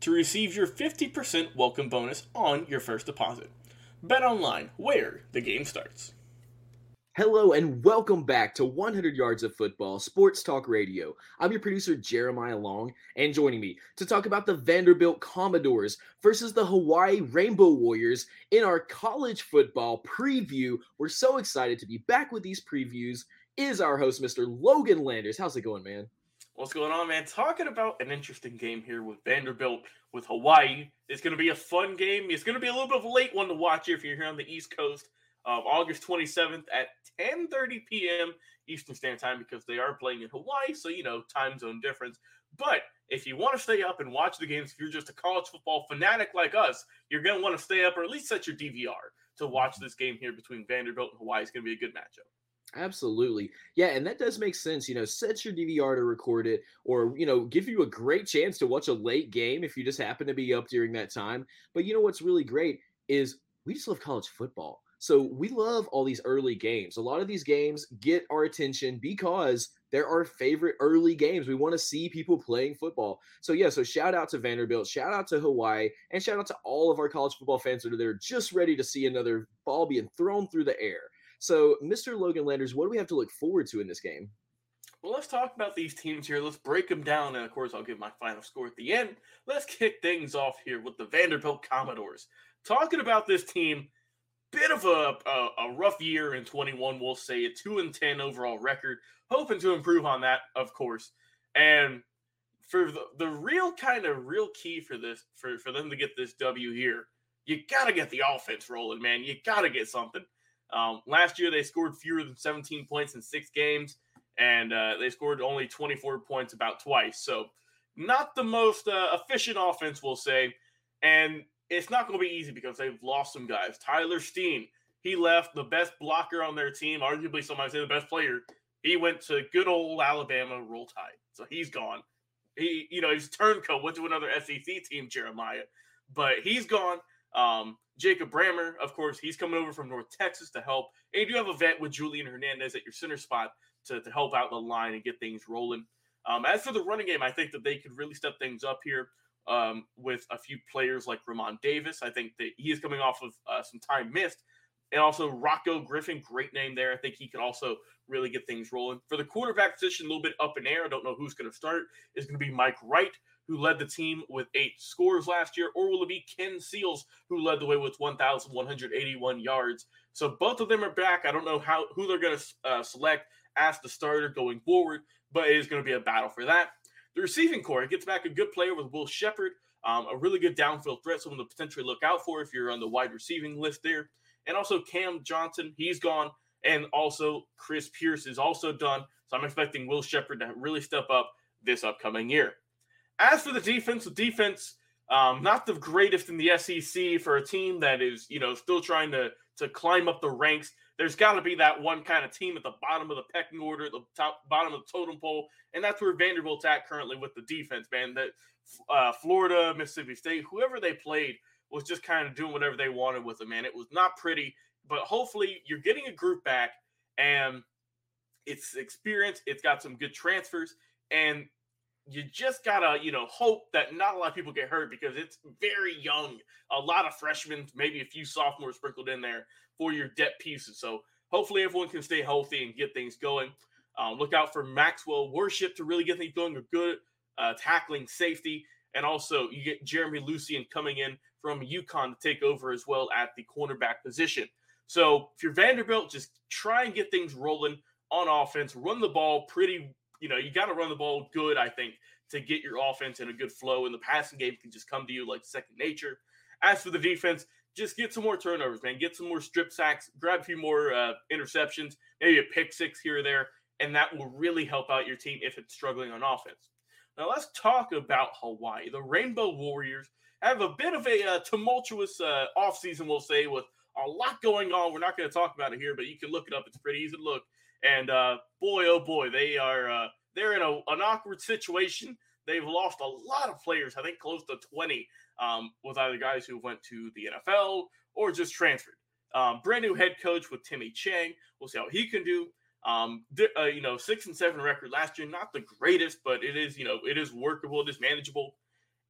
to receive your 50% welcome bonus on your first deposit. Bet online, where the game starts. Hello and welcome back to 100 Yards of Football Sports Talk Radio. I'm your producer Jeremiah Long, and joining me to talk about the Vanderbilt Commodores versus the Hawaii Rainbow Warriors in our college football preview. We're so excited to be back with these previews. Is our host, Mr. Logan Landers. How's it going, man? What's going on, man? Talking about an interesting game here with Vanderbilt with Hawaii. It's going to be a fun game. It's going to be a little bit of a late one to watch if you're here on the East Coast. Um, August 27th at 10:30 p.m. Eastern Standard Time because they are playing in Hawaii, so you know time zone difference. But if you want to stay up and watch the games, if you're just a college football fanatic like us, you're going to want to stay up or at least set your DVR to watch this game here between Vanderbilt and Hawaii. It's going to be a good matchup. Absolutely. Yeah, and that does make sense. You know, set your DVR to record it or, you know, give you a great chance to watch a late game if you just happen to be up during that time. But you know what's really great is we just love college football. So we love all these early games. A lot of these games get our attention because they're our favorite early games. We want to see people playing football. So yeah, so shout out to Vanderbilt, shout out to Hawaii, and shout out to all of our college football fans that are there just ready to see another ball being thrown through the air. So, Mr. Logan Landers, what do we have to look forward to in this game? Well, let's talk about these teams here. Let's break them down. And of course, I'll give my final score at the end. Let's kick things off here with the Vanderbilt Commodores. Talking about this team, bit of a, a, a rough year in 21, we'll say a 2 and 10 overall record. Hoping to improve on that, of course. And for the, the real kind of real key for this, for, for them to get this W here, you got to get the offense rolling, man. You got to get something. Um, last year, they scored fewer than 17 points in six games, and uh, they scored only 24 points about twice. So, not the most uh, efficient offense, we'll say. And it's not going to be easy because they've lost some guys. Tyler Steen, he left the best blocker on their team, arguably some might say the best player. He went to good old Alabama Roll Tide, so he's gone. He, you know, he's turncoat, went to another SEC team, Jeremiah, but he's gone. Um, Jacob Brammer, of course, he's coming over from North Texas to help. And you do have a vet with Julian Hernandez at your center spot to, to help out the line and get things rolling. Um, as for the running game, I think that they could really step things up here um, with a few players like Re'Mahn Davis. I think that he is coming off of uh, some time missed. And also Rocko Griffin, great name there. I think he could also really get things rolling. For the quarterback position, a little bit up in air. I don't know who's going to start. Is going to be Mike Wright, who led the team with eight scores last year, or will it be Ken Seals, who led the way with 1,181 yards? So both of them are back. I don't know how who they're going to uh, select as the starter going forward, but it is going to be a battle for that. The receiving core gets back a good player with Will Sheppard, um, a really good downfield threat, someone to potentially look out for if you're on the wide receiving list there. And also Cam Johnson, he's gone, and also Chris Pierce is also done. So I'm expecting Will Sheppard to really step up this upcoming year. As for the defense, the defense, um, not the greatest in the SEC for a team that is, you know, still trying to to climb up the ranks. There's got to be that one kind of team at the bottom of the pecking order, the top bottom of the totem pole, and that's where Vanderbilt's at currently with the defense. Man, that uh, Florida, Mississippi State, whoever they played was just kind of doing whatever they wanted with them. Man, it was not pretty, but hopefully you're getting a group back, and it's experience. It's got some good transfers, and you just gotta, you know, hope that not a lot of people get hurt because it's very young. A lot of freshmen, maybe a few sophomores sprinkled in there for your depth pieces. So hopefully everyone can stay healthy and get things going. Um, look out for Maxwell Worship to really get things going. A good uh, tackling safety, and also you get Jeremy Lucien coming in from UConn to take over as well at the cornerback position. So if you're Vanderbilt, just try and get things rolling on offense. Run the ball pretty you know, you got to run the ball good, I think, to get your offense in a good flow. And the passing game can just come to you like second nature. As for the defense, just get some more turnovers, man. Get some more strip sacks, grab a few more uh, interceptions, maybe a pick six here or there, and that will really help out your team if it's struggling on offense. Now, let's talk about Hawaii. The Rainbow Warriors have a bit of a uh, tumultuous uh, offseason, we'll say, with a lot going on. We're not going to talk about it here, but you can look it up. It's pretty easy to look. And uh, boy, oh boy, they are uh, they're in a, an awkward situation. They've lost a lot of players. I think close to twenty um, with either guys who went to the NFL or just transferred. Um, brand new head coach with Timmy Chang. We'll see how he can do. Um, uh, you know, six and seven record last year, not the greatest, but it is, you know, it is workable, it is manageable.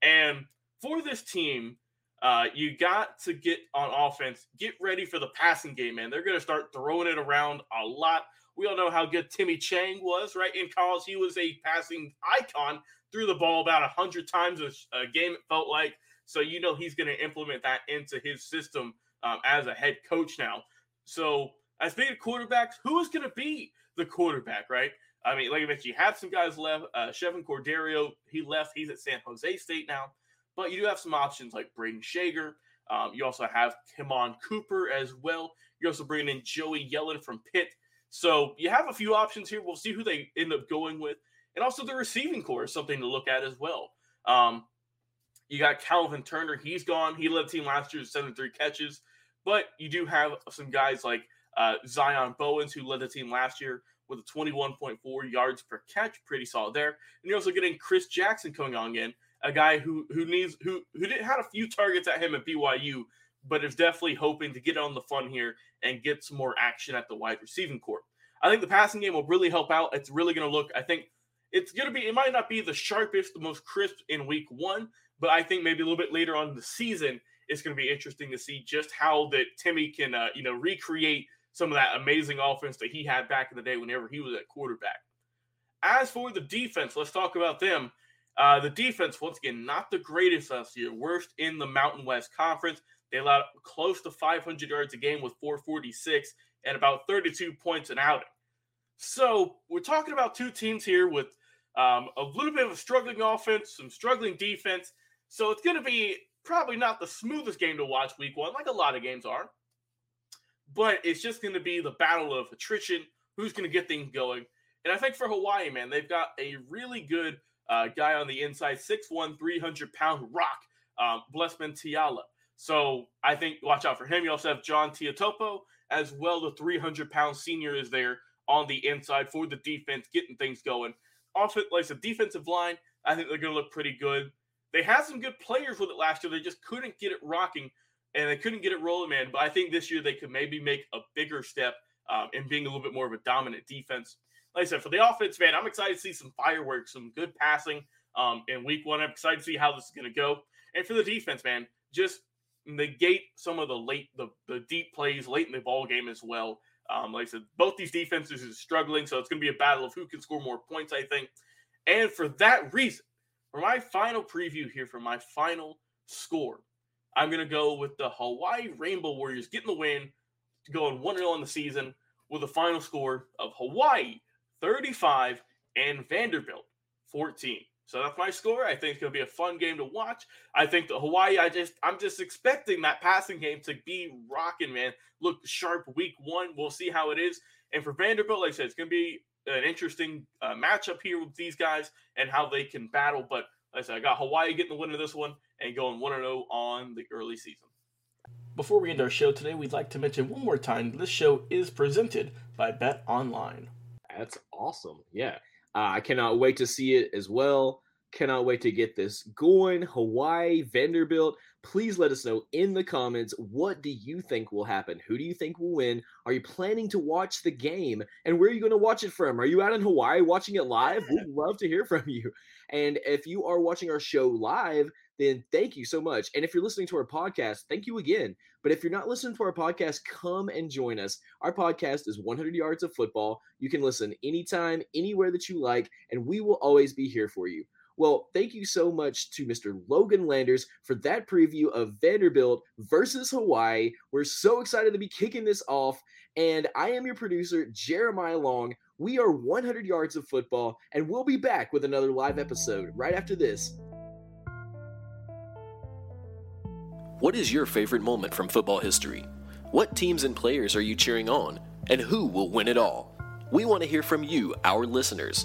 And for this team, uh, you got to get on offense, get ready for the passing game, man. They're going to start throwing it around a lot. We all know how good Timmy Chang was, right? In college, he was a passing icon, threw the ball about 100 times a, game, it felt like. So, you know, he's going to implement that into his system um, as a head coach now. So, as being quarterbacks, who is going to be the quarterback, right? I mean, like I mentioned, you have some guys left. Uh, Chevan Cordeiro, he left. He's at San Jose State now. But you do have some options like Brayden Schager. Um, you also have Cammon Cooper as well. You're also bringing in Joey Yellen from Pitt. So you have a few options here. We'll see who they end up going with. And also the receiving core is something to look at as well. Um, you got Calvin Turner. He's gone. He led the team last year with 73 catches. But you do have some guys like uh, Zion Bowens, who led the team last year with a 21.4 yards per catch. Pretty solid there. And you're also getting Chris Jackson coming on again, a guy who who needs who who did had a few targets at him at BYU, but is definitely hoping to get on the fun here and get some more action at the wide receiving core. I think the passing game will really help out. It's really going to look, I think it's going to be, it might not be the sharpest, the most crisp in week one, but I think maybe a little bit later on in the season, it's going to be interesting to see just how that Timmy can, uh, you know, recreate some of that amazing offense that he had back in the day whenever he was at quarterback. As for the defense, let's talk about them. Uh, the defense, once again, not the greatest last year, worst in the Mountain West Conference. They allowed close to 500 yards a game with 446 and about 32 points an outing. So we're talking about two teams here with um, a little bit of a struggling offense, some struggling defense. So it's going to be probably not the smoothest game to watch week one, like a lot of games are. But it's just going to be the battle of attrition, who's going to get things going. And I think for Hawaii, man, they've got a really good uh, guy on the inside, 6'1, 300 pound rock, um, Blessman Ta'ala. So I think watch out for him. You also have John Tuitupou as well. The 300 pound senior is there on the inside for the defense, getting things going. Offense, like the defensive line, I think they're going to look pretty good. They had some good players with it last year. They just couldn't get it rocking and they couldn't get it rolling, man. But I think this year they could maybe make a bigger step um, in being a little bit more of a dominant defense. Like I said, for the offense, man, I'm excited to see some fireworks, some good passing um, in week one. I'm excited to see how this is going to go. And for the defense, man, just negate some of the late the, the deep plays late in the ball game as well. Um, like I said, both these defenses are struggling, so it's going to be a battle of who can score more points, I think. And for that reason, for my final preview here, for my final score, I'm going to go with the Hawaii Rainbow Warriors getting the win, going 1 0 in the season with a final score of Hawaii 35 and Vanderbilt 14. So that's my score. I think it's going to be a fun game to watch. I think the Hawaii, I just, I'm just expecting that passing game to be rocking, man. Look sharp week one. We'll see how it is. And for Vanderbilt, like I said, it's going to be an interesting uh, matchup here with these guys and how they can battle. But like I said, I got Hawaii getting the win of this one and going 1 0 on the early season. Before we end our show today, we'd like to mention one more time this show is presented by Bet Online. That's awesome. Yeah. Uh, I cannot wait to see it as well. Cannot wait to get this going. Hawaii, Vanderbilt. Please let us know in the comments what do you think will happen? Who do you think will win? Are you planning to watch the game? And where are you going to watch it from? Are you out in Hawaii watching it live? We'd love to hear from you. And if you are watching our show live, then thank you so much. And if you're listening to our podcast, thank you again. But if you're not listening to our podcast, come and join us. Our podcast is 100 Yards of Football. You can listen anytime, anywhere that you like, and we will always be here for you. Well, thank you so much to Mr. Logan Landers for that preview of Vanderbilt versus Hawaii. We're so excited to be kicking this off. And I am your producer, Jeremiah Long. We are 100 Yards of Football, and we'll be back with another live episode right after this. What is your favorite moment from football history? What teams and players are you cheering on? And who will win it all? We want to hear from you, our listeners.